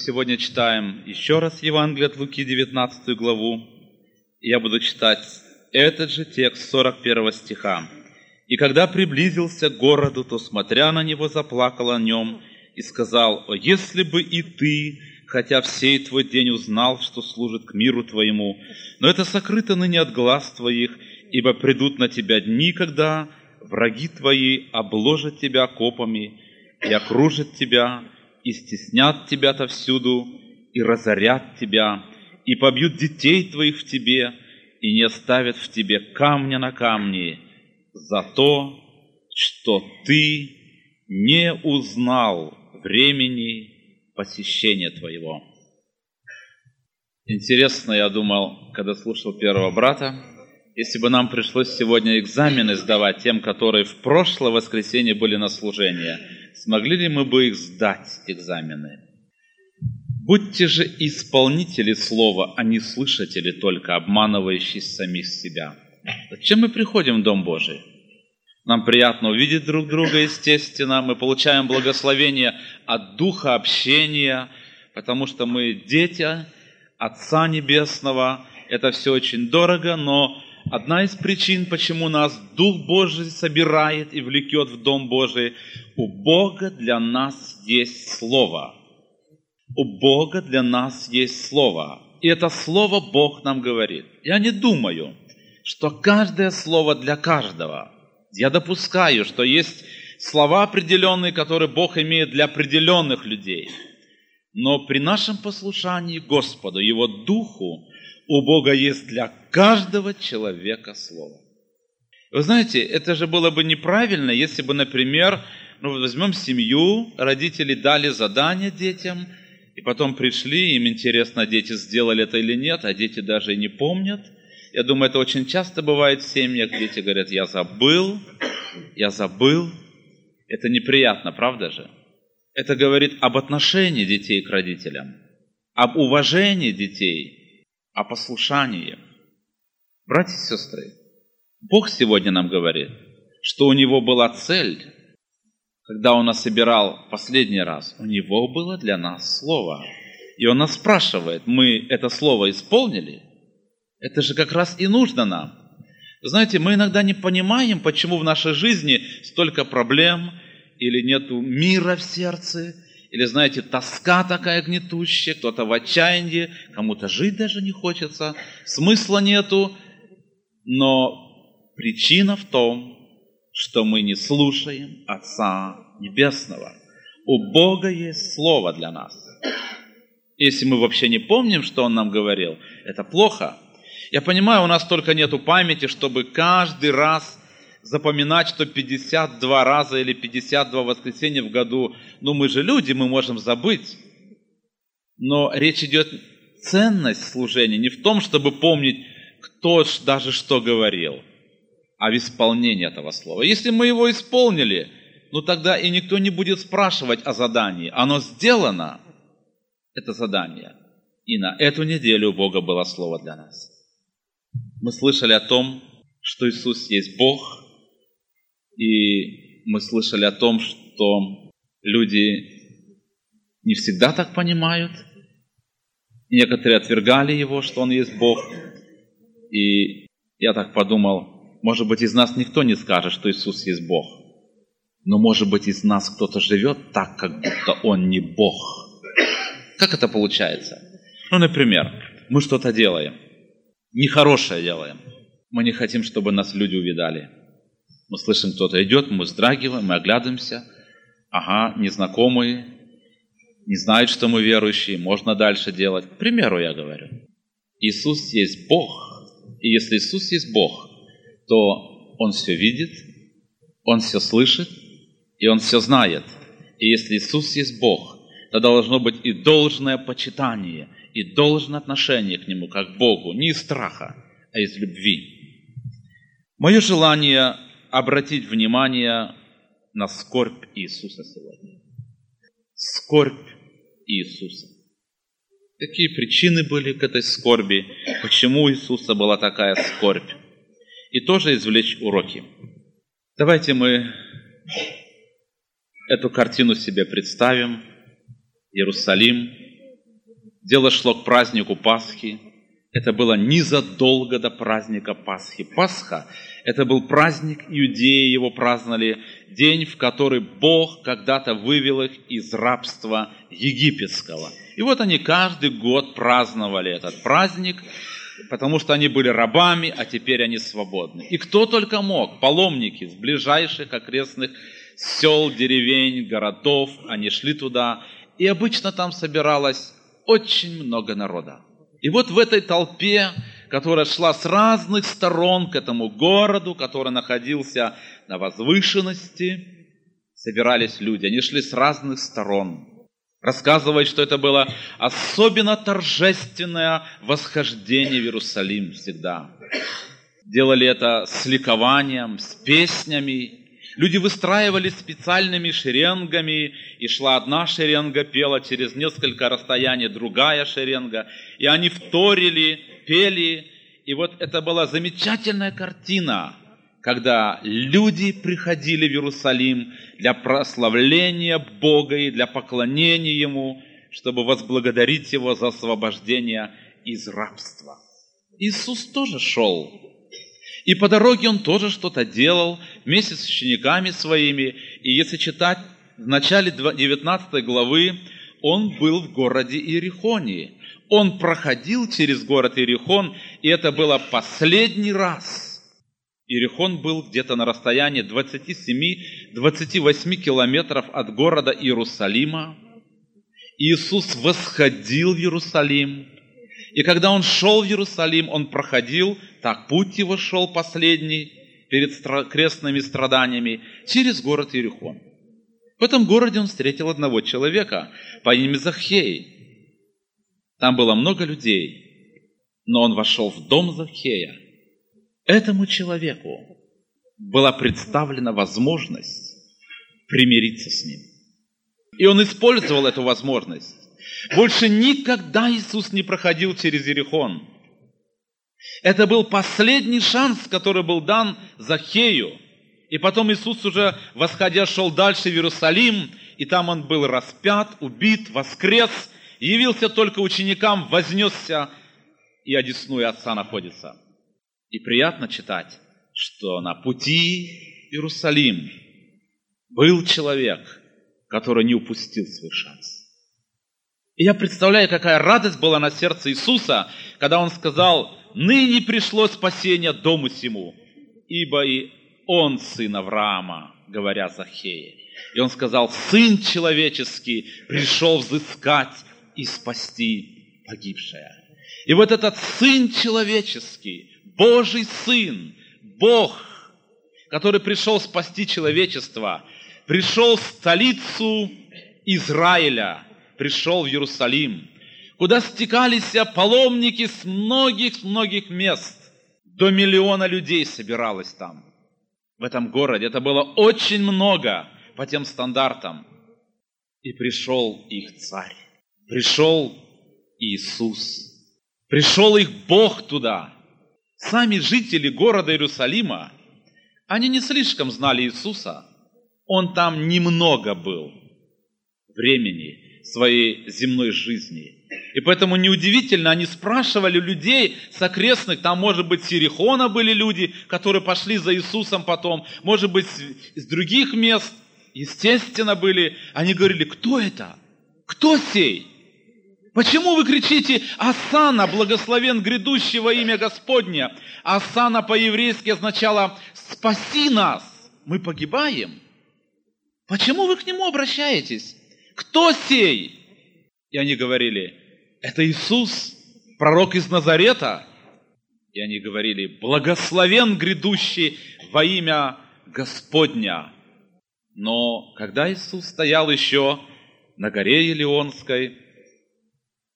Сегодня читаем еще раз Евангелие от Луки, 19 главу. Я буду читать этот же текст 41 стиха. «И когда приблизился к городу, то, смотря на него, заплакал о нем и сказал, «О, если бы и ты, хотя всей твой день узнал, что служит к миру твоему, но это сокрыто ныне от глаз твоих, ибо придут на тебя дни, когда враги твои обложат тебя копами и окружат тебя, и стеснят тебя отовсюду, и разорят тебя, и побьют детей твоих в тебе, и не оставят в тебе камня на камне за то, что ты не узнал времени посещения твоего. Интересно, я думал, когда слушал первого брата, если бы нам пришлось сегодня экзамены сдавать тем, которые в прошлое воскресенье были на служении, смогли ли мы бы их сдать, экзамены? Будьте же исполнители слова, а не слышатели только, обманывающие самих себя. Зачем мы приходим в Дом Божий? Нам приятно увидеть друг друга, естественно. Мы получаем благословение от Духа общения, потому что мы дети Отца Небесного. Это все очень дорого, но Одна из причин, почему нас Дух Божий собирает и влекет в Дом Божий, у Бога для нас есть Слово. У Бога для нас есть Слово. И это Слово Бог нам говорит. Я не думаю, что каждое Слово для каждого. Я допускаю, что есть слова определенные, которые Бог имеет для определенных людей. Но при нашем послушании Господу, Его Духу, у Бога есть для каждого человека Слово. Вы знаете, это же было бы неправильно, если бы, например, ну, возьмем семью, родители дали задание детям, и потом пришли, им интересно, дети сделали это или нет, а дети даже и не помнят. Я думаю, это очень часто бывает в семьях, дети говорят, я забыл, я забыл. Это неприятно, правда же? Это говорит об отношении детей к родителям, об уважении детей – о послушании. Братья и сестры, Бог сегодня нам говорит, что у Него была цель, когда Он нас собирал последний раз, у Него было для нас Слово. И Он нас спрашивает, мы это Слово исполнили? Это же как раз и нужно нам. Знаете, мы иногда не понимаем, почему в нашей жизни столько проблем, или нету мира в сердце, или, знаете, тоска такая гнетущая, кто-то в отчаянии, кому-то жить даже не хочется, смысла нету. Но причина в том, что мы не слушаем Отца Небесного. У Бога есть Слово для нас. Если мы вообще не помним, что Он нам говорил, это плохо. Я понимаю, у нас только нету памяти, чтобы каждый раз запоминать, что 52 раза или 52 воскресенья в году, ну мы же люди, мы можем забыть. Но речь идет ценность служения не в том, чтобы помнить, кто даже что говорил, а в исполнении этого слова. Если мы его исполнили, ну тогда и никто не будет спрашивать о задании. Оно сделано, это задание. И на эту неделю у Бога было слово для нас. Мы слышали о том, что Иисус есть Бог, и мы слышали о том, что люди не всегда так понимают. Некоторые отвергали его, что он есть Бог. И я так подумал, может быть, из нас никто не скажет, что Иисус есть Бог. Но, может быть, из нас кто-то живет так, как будто он не Бог. Как это получается? Ну, например, мы что-то делаем, нехорошее делаем. Мы не хотим, чтобы нас люди увидали. Мы слышим, кто-то идет, мы вздрагиваем, мы оглядываемся. Ага, незнакомые, не знают, что мы верующие, можно дальше делать. К примеру, я говорю. Иисус есть Бог. И если Иисус есть Бог, то Он все видит, Он все слышит, и Он все знает. И если Иисус есть Бог, то должно быть и должное почитание, и должное отношение к Нему, как к Богу, не из страха, а из любви. Мое желание обратить внимание на скорбь Иисуса сегодня. Скорбь Иисуса. Какие причины были к этой скорби? Почему у Иисуса была такая скорбь? И тоже извлечь уроки. Давайте мы эту картину себе представим. Иерусалим. Дело шло к празднику Пасхи. Это было незадолго до праздника Пасхи. Пасха – это был праздник, иудеи его праздновали, день, в который Бог когда-то вывел их из рабства египетского. И вот они каждый год праздновали этот праздник, потому что они были рабами, а теперь они свободны. И кто только мог, паломники с ближайших окрестных сел, деревень, городов, они шли туда, и обычно там собиралось очень много народа. И вот в этой толпе, которая шла с разных сторон к этому городу, который находился на возвышенности, собирались люди. Они шли с разных сторон. Рассказывает, что это было особенно торжественное восхождение в Иерусалим всегда. Делали это с ликованием, с песнями, Люди выстраивались специальными шеренгами, и шла одна шеренга, пела через несколько расстояний другая шеренга, и они вторили, пели. И вот это была замечательная картина, когда люди приходили в Иерусалим для прославления Бога и для поклонения Ему, чтобы возблагодарить Его за освобождение из рабства. Иисус тоже шел и по дороге он тоже что-то делал вместе с учениками своими. И если читать в начале 19 главы, он был в городе Иерихоне. Он проходил через город Иерихон, и это было последний раз. Иерихон был где-то на расстоянии 27-28 километров от города Иерусалима. Иисус восходил в Иерусалим, и когда он шел в Иерусалим, он проходил, так путь его шел последний, перед крестными страданиями, через город Иерихон. В этом городе он встретил одного человека по имени Захей. Там было много людей, но он вошел в дом Захея. Этому человеку была представлена возможность примириться с ним. И он использовал эту возможность. Больше никогда Иисус не проходил через Иерихон. Это был последний шанс, который был дан Захею. И потом Иисус уже, восходя, шел дальше в Иерусалим, и там он был распят, убит, воскрес, явился только ученикам, вознесся, и одесную Отца находится. И приятно читать, что на пути Иерусалим был человек, который не упустил свой шанс. И я представляю, какая радость была на сердце Иисуса, когда Он сказал, «Ныне пришло спасение дому сему, ибо и Он сын Авраама», говоря Захея. И Он сказал, «Сын человеческий пришел взыскать и спасти погибшее». И вот этот Сын человеческий, Божий Сын, Бог, который пришел спасти человечество, пришел в столицу Израиля – пришел в Иерусалим, куда стекались паломники с многих-многих мест. До миллиона людей собиралось там, в этом городе. Это было очень много по тем стандартам. И пришел их царь, пришел Иисус, пришел их Бог туда. Сами жители города Иерусалима, они не слишком знали Иисуса. Он там немного был времени, своей земной жизни. И поэтому неудивительно, они спрашивали людей с окрестных, там, может быть, с Иерихона были люди, которые пошли за Иисусом потом, может быть, из других мест, естественно, были. Они говорили, кто это? Кто сей? Почему вы кричите «Асана, благословен грядущего имя Господня»? Асана по-еврейски означало «Спаси нас, мы погибаем». Почему вы к нему обращаетесь? Кто сей? И они говорили, это Иисус, пророк из Назарета. И они говорили, благословен грядущий во имя Господня. Но когда Иисус стоял еще на горе Елеонской,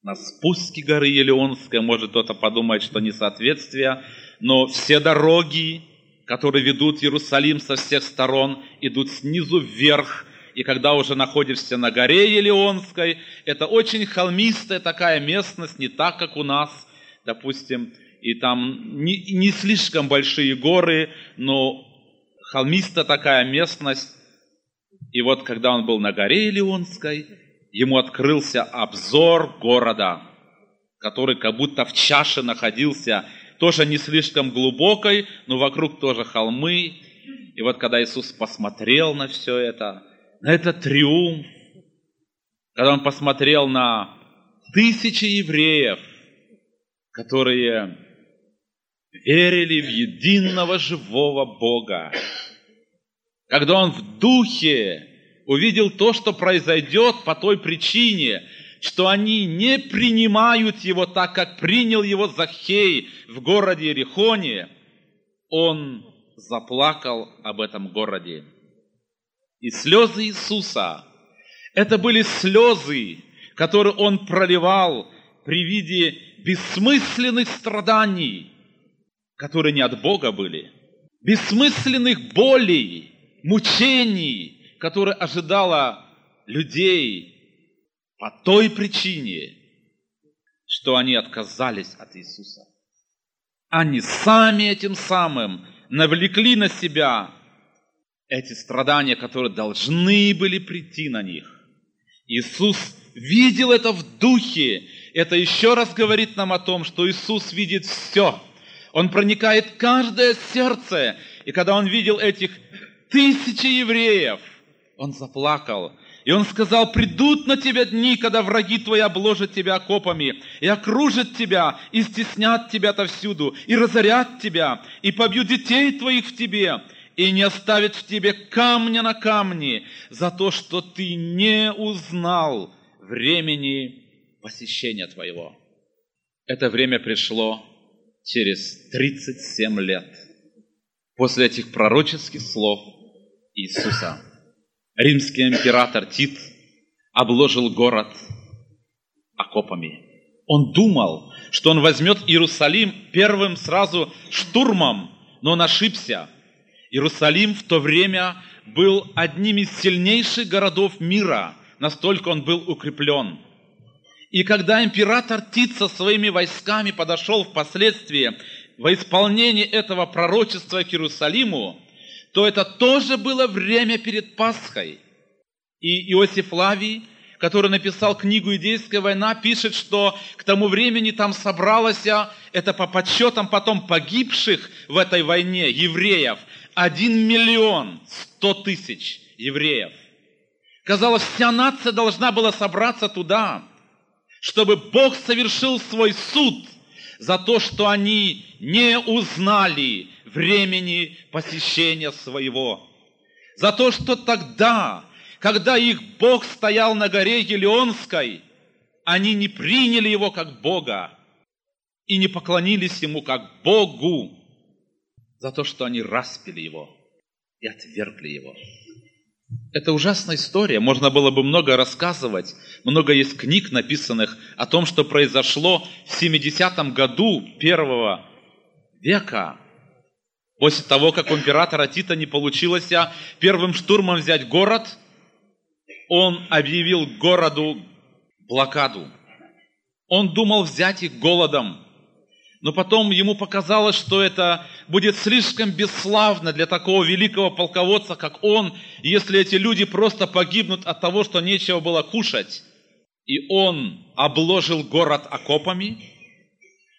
на спуске горы Елеонской, может кто-то подумать, что несоответствие, но все дороги, которые ведут в Иерусалим со всех сторон, идут снизу вверх, и когда уже находишься на горе Елеонской, это очень холмистая такая местность, не так, как у нас, допустим, и там не, не слишком большие горы, но холмистая такая местность. И вот когда он был на горе Илионской, ему открылся обзор города, который как будто в чаше находился, тоже не слишком глубокой, но вокруг тоже холмы. И вот когда Иисус посмотрел на все это, на этот триумф, когда он посмотрел на тысячи евреев, которые верили в единого живого Бога, когда он в духе увидел то, что произойдет по той причине, что они не принимают его так, как принял его Захей в городе Иерихоне, он заплакал об этом городе. И слезы Иисуса, это были слезы, которые он проливал при виде бессмысленных страданий, которые не от Бога были, бессмысленных болей, мучений, которые ожидала людей по той причине, что они отказались от Иисуса. Они сами этим самым навлекли на себя эти страдания, которые должны были прийти на них. Иисус видел это в духе. Это еще раз говорит нам о том, что Иисус видит все. Он проникает в каждое сердце. И когда он видел этих тысячи евреев, он заплакал. И он сказал, придут на тебя дни, когда враги твои обложат тебя копами, и окружат тебя, и стеснят тебя отовсюду, и разорят тебя, и побьют детей твоих в тебе, и не оставят в тебе камня на камне за то, что ты не узнал времени посещения твоего. Это время пришло через 37 лет после этих пророческих слов Иисуса. Римский император Тит обложил город окопами. Он думал, что он возьмет Иерусалим первым сразу штурмом, но он ошибся. Иерусалим в то время был одним из сильнейших городов мира, настолько он был укреплен. И когда император Тит со своими войсками подошел впоследствии во исполнение этого пророчества к Иерусалиму, то это тоже было время перед Пасхой. И Иосиф Лавий, который написал книгу «Идейская война», пишет, что к тому времени там собралось, это по подсчетам потом погибших в этой войне евреев – один миллион сто тысяч евреев. Казалось, вся нация должна была собраться туда, чтобы Бог совершил свой суд за то, что они не узнали времени посещения своего. За то, что тогда, когда их Бог стоял на горе Елеонской, они не приняли Его как Бога и не поклонились Ему как Богу за то, что они распили его и отвергли его. Это ужасная история. Можно было бы много рассказывать. Много есть книг, написанных о том, что произошло в 70-м году первого века. После того, как у императора Тита не получилось первым штурмом взять город, он объявил городу блокаду. Он думал взять их голодом. Но потом ему показалось, что это будет слишком бесславно для такого великого полководца, как он, если эти люди просто погибнут от того, что нечего было кушать. И он обложил город окопами,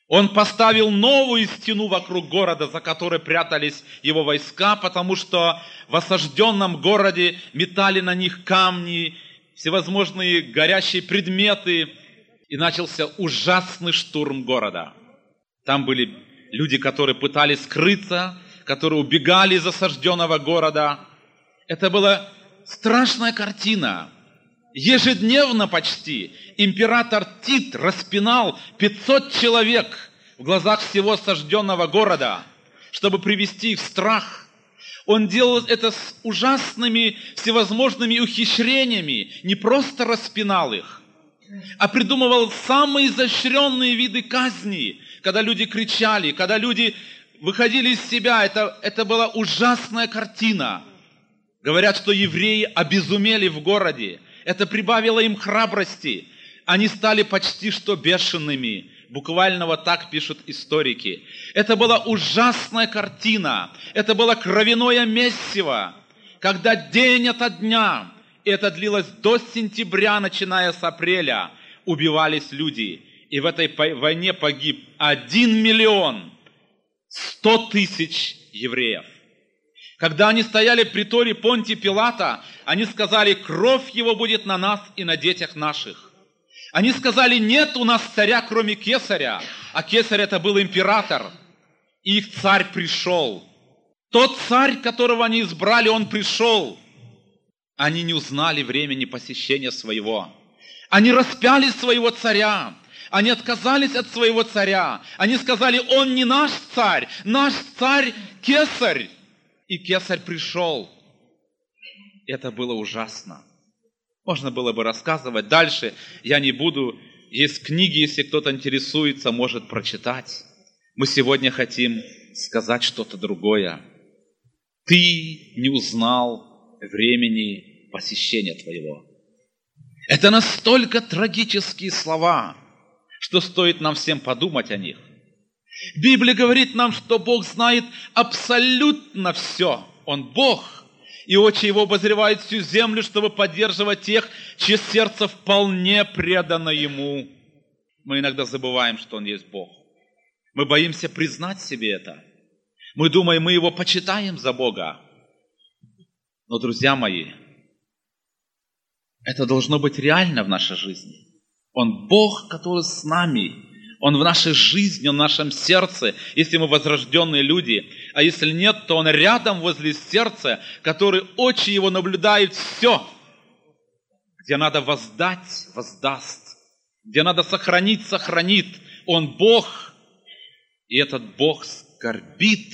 он поставил новую стену вокруг города, за которой прятались его войска, потому что в осажденном городе метали на них камни, всевозможные горящие предметы, и начался ужасный штурм города – там были люди, которые пытались скрыться, которые убегали из осажденного города. Это была страшная картина. Ежедневно почти император Тит распинал 500 человек в глазах всего осажденного города, чтобы привести их в страх. Он делал это с ужасными всевозможными ухищрениями, не просто распинал их, а придумывал самые изощренные виды казни, когда люди кричали, когда люди выходили из себя. Это, это была ужасная картина. Говорят, что евреи обезумели в городе. Это прибавило им храбрости. Они стали почти что бешеными. Буквально вот так пишут историки. Это была ужасная картина. Это было кровяное месиво, когда день ото дня, и это длилось до сентября, начиная с апреля, убивались люди. И в этой войне погиб один миллион сто тысяч евреев. Когда они стояли при Торе Понти Пилата, они сказали, кровь его будет на нас и на детях наших. Они сказали, нет у нас царя, кроме Кесаря, а Кесарь это был император. И их царь пришел. Тот царь, которого они избрали, он пришел. Они не узнали времени посещения своего. Они распяли своего царя. Они отказались от своего царя. Они сказали, он не наш царь, наш царь Кесарь. И Кесарь пришел. Это было ужасно. Можно было бы рассказывать дальше, я не буду. Есть книги, если кто-то интересуется, может прочитать. Мы сегодня хотим сказать что-то другое. Ты не узнал времени посещения твоего. Это настолько трагические слова, что стоит нам всем подумать о них. Библия говорит нам, что Бог знает абсолютно все. Он Бог, и очи его обозревают всю землю, чтобы поддерживать тех, чье сердце вполне предано ему. Мы иногда забываем, что он есть Бог. Мы боимся признать себе это. Мы думаем, мы его почитаем за Бога. Но, друзья мои, это должно быть реально в нашей жизни. Он Бог, который с нами. Он в нашей жизни, Он в нашем сердце, если мы возрожденные люди. А если нет, то Он рядом возле сердца, который очи Его наблюдает все. Где надо воздать, воздаст. Где надо сохранить, сохранит. Он Бог. И этот Бог скорбит,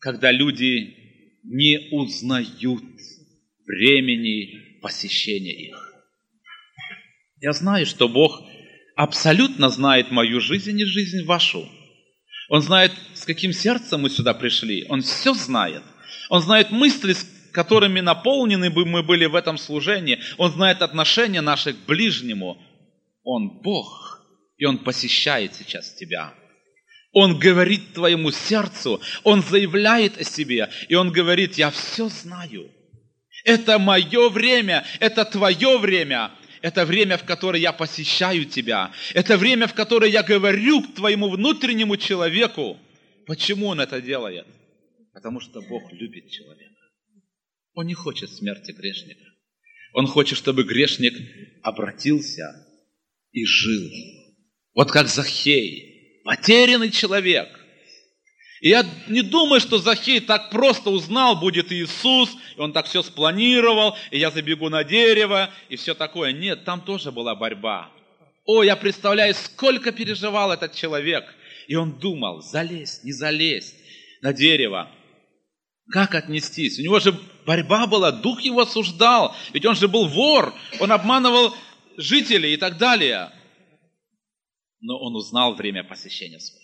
когда люди не узнают времени посещения их. Я знаю, что Бог абсолютно знает мою жизнь и жизнь вашу. Он знает, с каким сердцем мы сюда пришли. Он все знает. Он знает мысли, с которыми наполнены бы мы были в этом служении. Он знает отношения наших к ближнему. Он Бог, и Он посещает сейчас тебя. Он говорит твоему сердцу, Он заявляет о себе, и Он говорит, я все знаю. Это мое время, это твое время, это время, в которое я посещаю тебя. Это время, в которое я говорю к твоему внутреннему человеку. Почему он это делает? Потому что Бог любит человека. Он не хочет смерти грешника. Он хочет, чтобы грешник обратился и жил. Вот как Захей, потерянный человек – и я не думаю, что Захей так просто узнал, будет Иисус, и он так все спланировал, и я забегу на дерево, и все такое. Нет, там тоже была борьба. О, я представляю, сколько переживал этот человек. И он думал, залезть, не залезть на дерево. Как отнестись? У него же борьба была, дух его осуждал. Ведь он же был вор, он обманывал жителей и так далее. Но он узнал время посещения своего.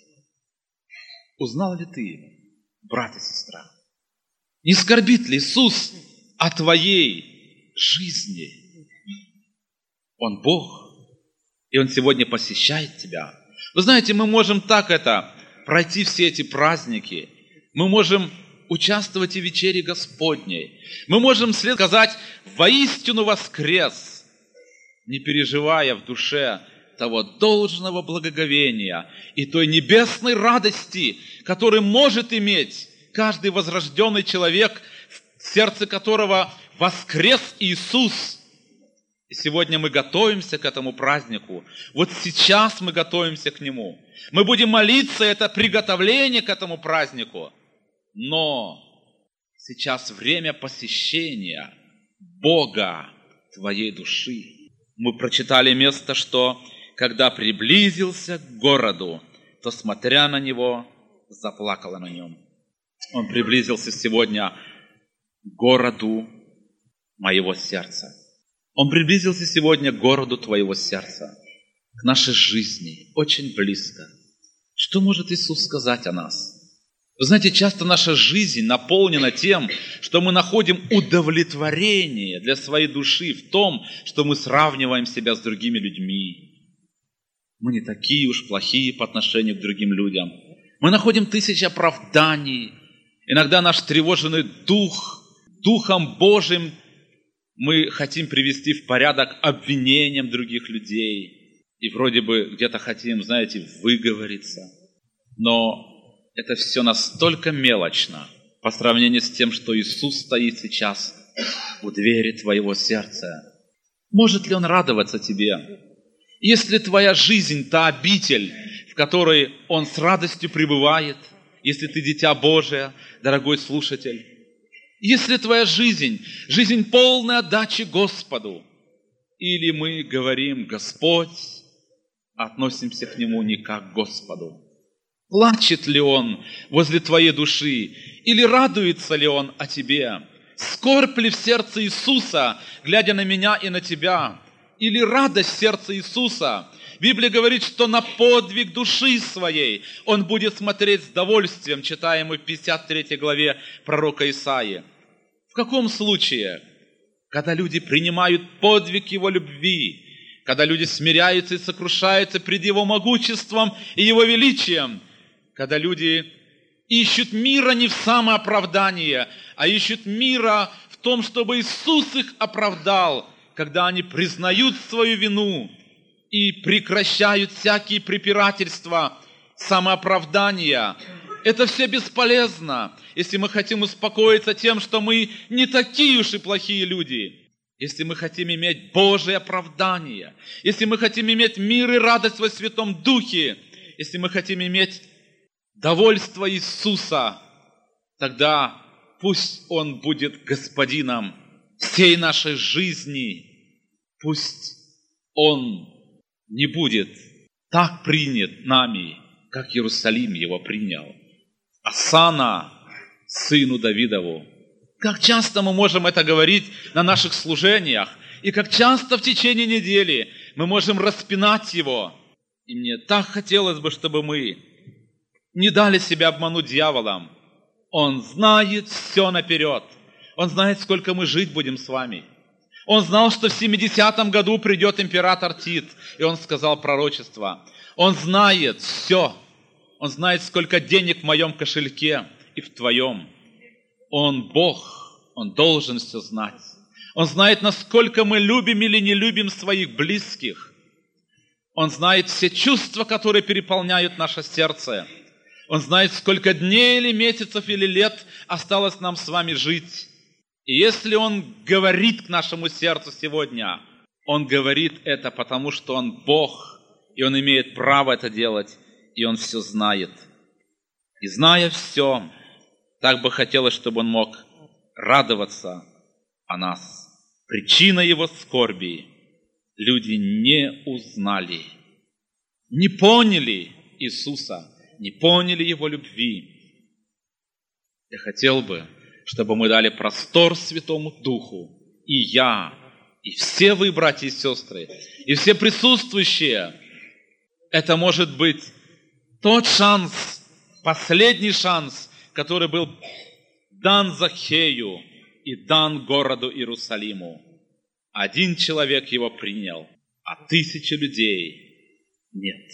Узнал ли ты, брат и сестра? Не скорбит ли Иисус о твоей жизни? Он Бог, и Он сегодня посещает тебя. Вы знаете, мы можем так это, пройти все эти праздники. Мы можем участвовать в вечере Господней. Мы можем сказать, воистину воскрес, не переживая в душе того должного благоговения и той небесной радости, которую может иметь каждый возрожденный человек, в сердце которого воскрес Иисус. И сегодня мы готовимся к этому празднику. Вот сейчас мы готовимся к нему. Мы будем молиться, это приготовление к этому празднику. Но сейчас время посещения Бога твоей души. Мы прочитали место, что когда приблизился к городу, то, смотря на него, заплакала на нем. Он приблизился сегодня городу моего сердца. Он приблизился сегодня к городу твоего сердца, к нашей жизни, очень близко. Что может Иисус сказать о нас? Вы знаете, часто наша жизнь наполнена тем, что мы находим удовлетворение для своей души в том, что мы сравниваем себя с другими людьми. Мы не такие уж плохие по отношению к другим людям. Мы находим тысячи оправданий. Иногда наш тревоженный дух, Духом Божьим мы хотим привести в порядок обвинением других людей. И вроде бы где-то хотим, знаете, выговориться. Но это все настолько мелочно по сравнению с тем, что Иисус стоит сейчас у двери твоего сердца. Может ли Он радоваться тебе? Если твоя жизнь та обитель, в которой Он с радостью пребывает, если ты дитя Божие, дорогой слушатель, если твоя жизнь, жизнь полной отдачи Господу, или мы говорим «Господь», относимся к Нему не как к Господу. Плачет ли Он возле твоей души, или радуется ли Он о тебе? Скорбь ли в сердце Иисуса, глядя на меня и на тебя? Или радость в сердце Иисуса? Библия говорит, что на подвиг души своей Он будет смотреть с довольствием, читаем мы в 53 главе пророка Исаии. В каком случае? Когда люди принимают подвиг Его любви, когда люди смиряются и сокрушаются пред Его могуществом и Его величием, когда люди ищут мира не в самооправдание, а ищут мира в том, чтобы Иисус их оправдал, когда они признают свою вину и прекращают всякие препирательства, самооправдания. Это все бесполезно, если мы хотим успокоиться тем, что мы не такие уж и плохие люди. Если мы хотим иметь Божие оправдание, если мы хотим иметь мир и радость во Святом Духе, если мы хотим иметь довольство Иисуса, тогда пусть Он будет господином всей нашей жизни. Пусть Он не будет так принят нами, как Иерусалим его принял. Асана, сыну Давидову. Как часто мы можем это говорить на наших служениях, и как часто в течение недели мы можем распинать его. И мне так хотелось бы, чтобы мы не дали себя обмануть дьяволом. Он знает все наперед. Он знает, сколько мы жить будем с вами. Он знал, что в 70-м году придет император Тит, и он сказал пророчество. Он знает все. Он знает, сколько денег в моем кошельке и в твоем. Он Бог, Он должен все знать. Он знает, насколько мы любим или не любим своих близких. Он знает все чувства, которые переполняют наше сердце. Он знает, сколько дней или месяцев или лет осталось нам с вами жить. И если Он говорит к нашему сердцу сегодня, Он говорит это потому, что Он Бог, и Он имеет право это делать, и Он все знает. И зная все, так бы хотелось, чтобы Он мог радоваться о нас. Причина Его скорби люди не узнали, не поняли Иисуса – не поняли Его любви. Я хотел бы, чтобы мы дали простор Святому Духу, и я, и все вы, братья и сестры, и все присутствующие. Это может быть тот шанс, последний шанс, который был дан Захею и дан городу Иерусалиму. Один человек его принял, а тысячи людей нет.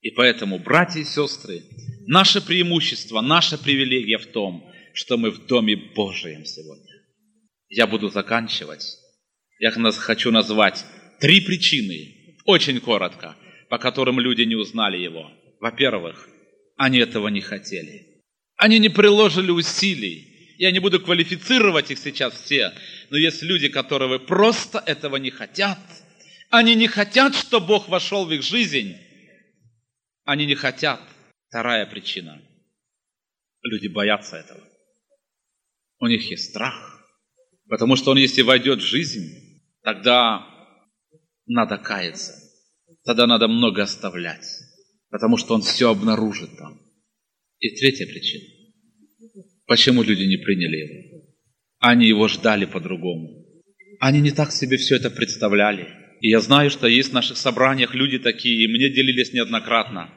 И поэтому, братья и сестры, наше преимущество, наша привилегия в том, что мы в Доме Божьем сегодня. Я буду заканчивать. Я хочу назвать три причины, очень коротко, по которым люди не узнали его. Во-первых, они этого не хотели. Они не приложили усилий. Я не буду квалифицировать их сейчас все, но есть люди, которые просто этого не хотят. Они не хотят, чтобы Бог вошел в их жизнь, они не хотят. Вторая причина. Люди боятся этого. У них есть страх. Потому что он, если войдет в жизнь, тогда надо каяться. Тогда надо много оставлять. Потому что он все обнаружит там. И третья причина. Почему люди не приняли его? Они его ждали по-другому. Они не так себе все это представляли. И я знаю, что есть в наших собраниях люди такие, и мне делились неоднократно.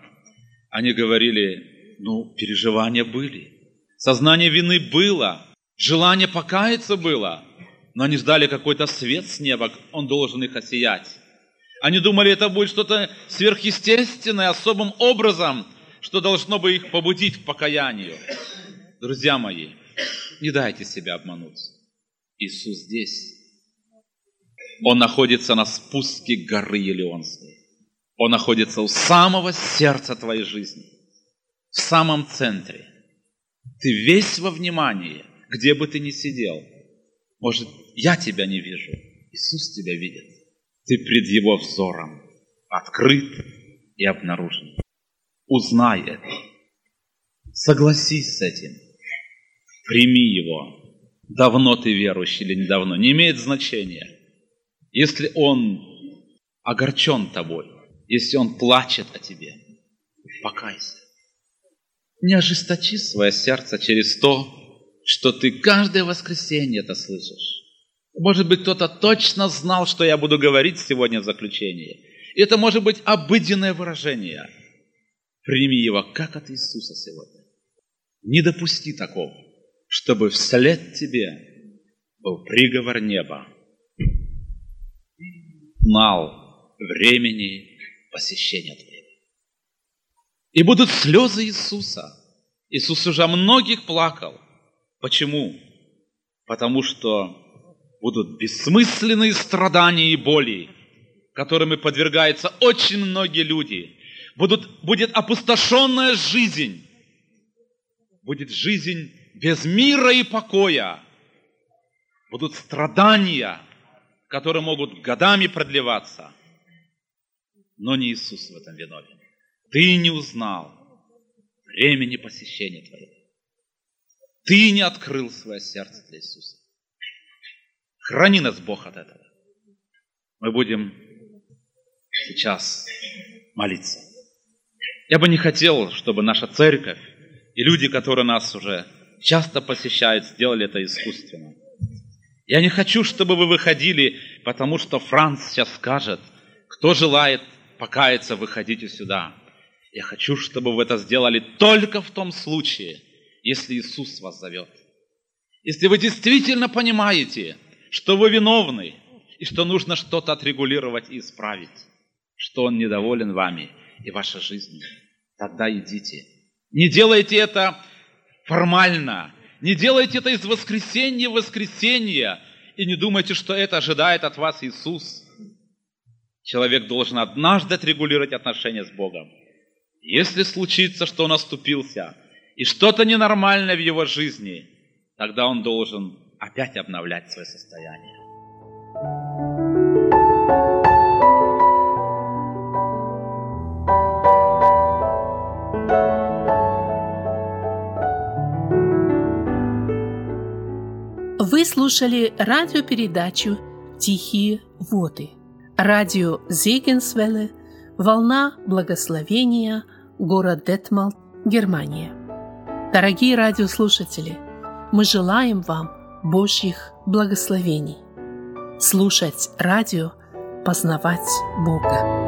Они говорили, ну, переживания были, сознание вины было, желание покаяться было, но они ждали какой-то свет с неба, он должен их осиять. Они думали, это будет что-то сверхъестественное, особым образом, что должно бы их побудить к покаянию. Друзья мои, не дайте себя обмануть. Иисус здесь. Он находится на спуске горы Елеонской. Он находится у самого сердца твоей жизни, в самом центре. Ты весь во внимании, где бы ты ни сидел. Может, я тебя не вижу, Иисус тебя видит. Ты пред Его взором открыт и обнаружен. Узнай это. Согласись с этим. Прими его. Давно ты верующий или недавно, не имеет значения. Если он огорчен тобой, если он плачет о тебе, покайся. Не ожесточи свое сердце через то, что ты каждое воскресенье это слышишь. Может быть, кто-то точно знал, что я буду говорить сегодня в заключении. И это может быть обыденное выражение. Прими его как от Иисуса сегодня. Не допусти такого, чтобы вслед тебе был приговор неба. Знал времени посещения твоего. И будут слезы Иисуса. Иисус уже многих плакал. Почему? Потому что будут бессмысленные страдания и боли, которыми подвергаются очень многие люди. Будут, будет опустошенная жизнь. Будет жизнь без мира и покоя. Будут страдания, которые могут годами продлеваться. Но не Иисус в этом виновен. Ты не узнал времени посещения твоего. Ты не открыл свое сердце для Иисуса. Храни нас Бог от этого. Мы будем сейчас молиться. Я бы не хотел, чтобы наша церковь и люди, которые нас уже часто посещают, сделали это искусственно. Я не хочу, чтобы вы выходили, потому что Франц сейчас скажет, кто желает покаяться, выходите сюда. Я хочу, чтобы вы это сделали только в том случае, если Иисус вас зовет. Если вы действительно понимаете, что вы виновны, и что нужно что-то отрегулировать и исправить, что Он недоволен вами и вашей жизнью, тогда идите. Не делайте это формально, не делайте это из воскресенья в воскресенье, и не думайте, что это ожидает от вас Иисус. Человек должен однажды отрегулировать отношения с Богом. Если случится, что он оступился, и что-то ненормальное в его жизни, тогда он должен опять обновлять свое состояние. Вы слушали радиопередачу «Тихие воды». Радио Зегенсвелле, «Волна благословения», город Детмалт, Германия. Дорогие радиослушатели, мы желаем вам – Божьих благословений. Слушать радио, познавать Бога.